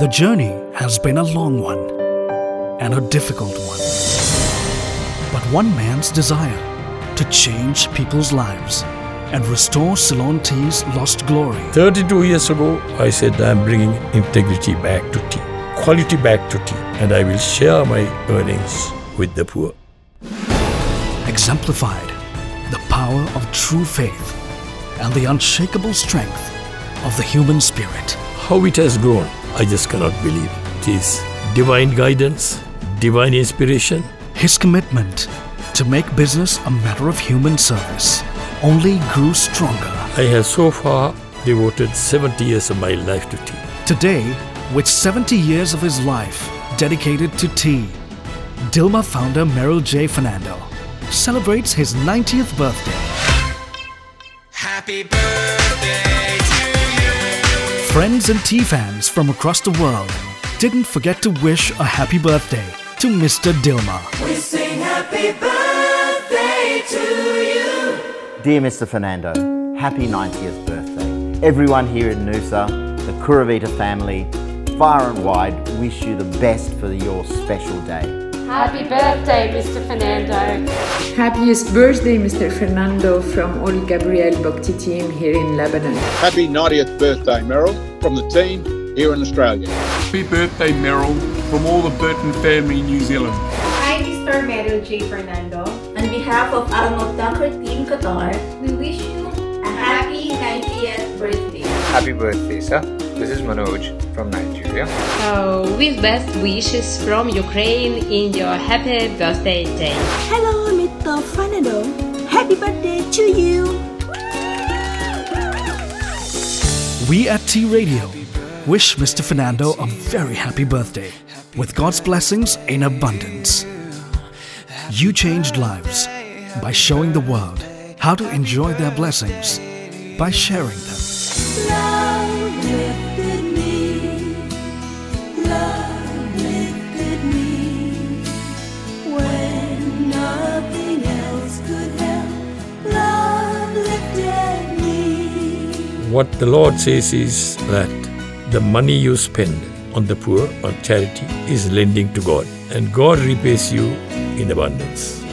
The journey has been a long one and a difficult one. But one man's desire to change people's lives and restore Ceylon tea's lost glory 32 years ago, I said I'm bringing integrity back to tea, quality back to tea, and I will share my earnings with the poor. exemplified the power of true faith and the unshakable strength of the human spirit. How it has grown, I just cannot believe. It is divine guidance, divine inspiration. His commitment to make business a matter of human service only grew stronger. I have so far devoted 70 years of my life to tea. Today, with 70 years of his life dedicated to tea, Dilmah founder Merrill J. Fernando celebrates his 90th birthday. Happy birthday to you. Friends and tea fans from across the world didn't forget to wish a happy birthday to Mr. Dilmah. We sing happy birthday to you. Dear Mr. Fernando, happy 90th birthday. Everyone here in Noosa, the Kuravita family, far and wide, wish you the best for your special day. Happy birthday, Mr. Fernando. Happiest birthday, Mr. Fernando, from Oli Gabriel Bhakti team here in Lebanon. Happy 90th birthday, Merrill, from the team here in Australia. Happy birthday, Merrill, from all the Burton family in New Zealand. Hi, Mr. Merrill J. Fernando. On behalf of Arnold Dunker Team Qatar, we wish you a happy 90th birthday. Happy birthday, sir. This is Manoj from Nigeria. So, with best wishes from Ukraine in your happy birthday day. Hello, Mr. Fernando. Happy birthday to you. We at T Radio wish Mr. Fernando a very happy birthday with God's blessings in abundance. You changed lives by showing the world how to enjoy their blessings by sharing them. What the Lord says is that the money you spend on the poor, on charity, is lending to God, and God repays you in abundance.